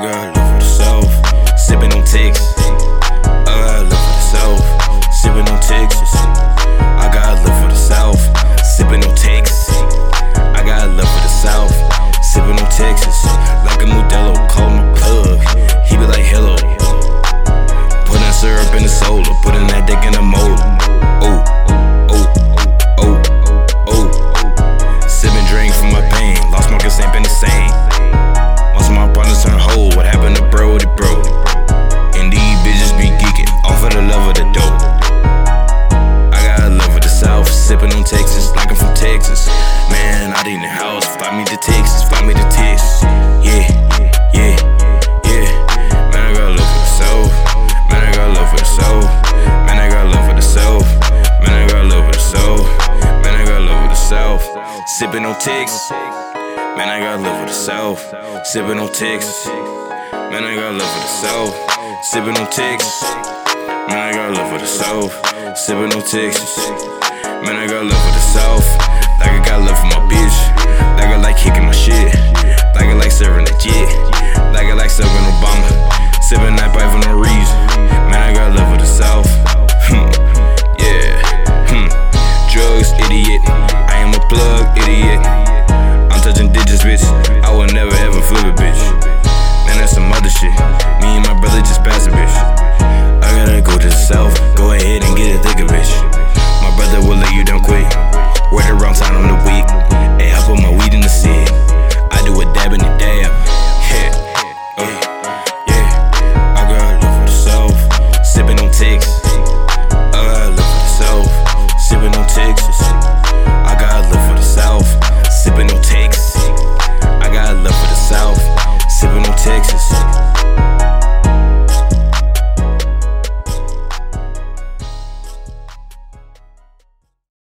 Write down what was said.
I got love for the South. Sipping on Texas. I got love for the South. Sipping on Texas. I got love for the South. Sipping on Texas. I got love for the South. Sipping on Texas. Texas, fly me to Texas. Yeah, yeah, yeah. Man, I got love for the South. Man, I got love for the South. Man, I got love for the South. Man, I got love for the South. Man, I got love for the South. Sipping on Texas. Man, I got love for the South. Sipping on Texas. Man, I got love for the South. Sipping on Texas. Man, I got love for the South. Sipping on Texas. Man, I got love for the South. Like I got love for my bitch. Texas.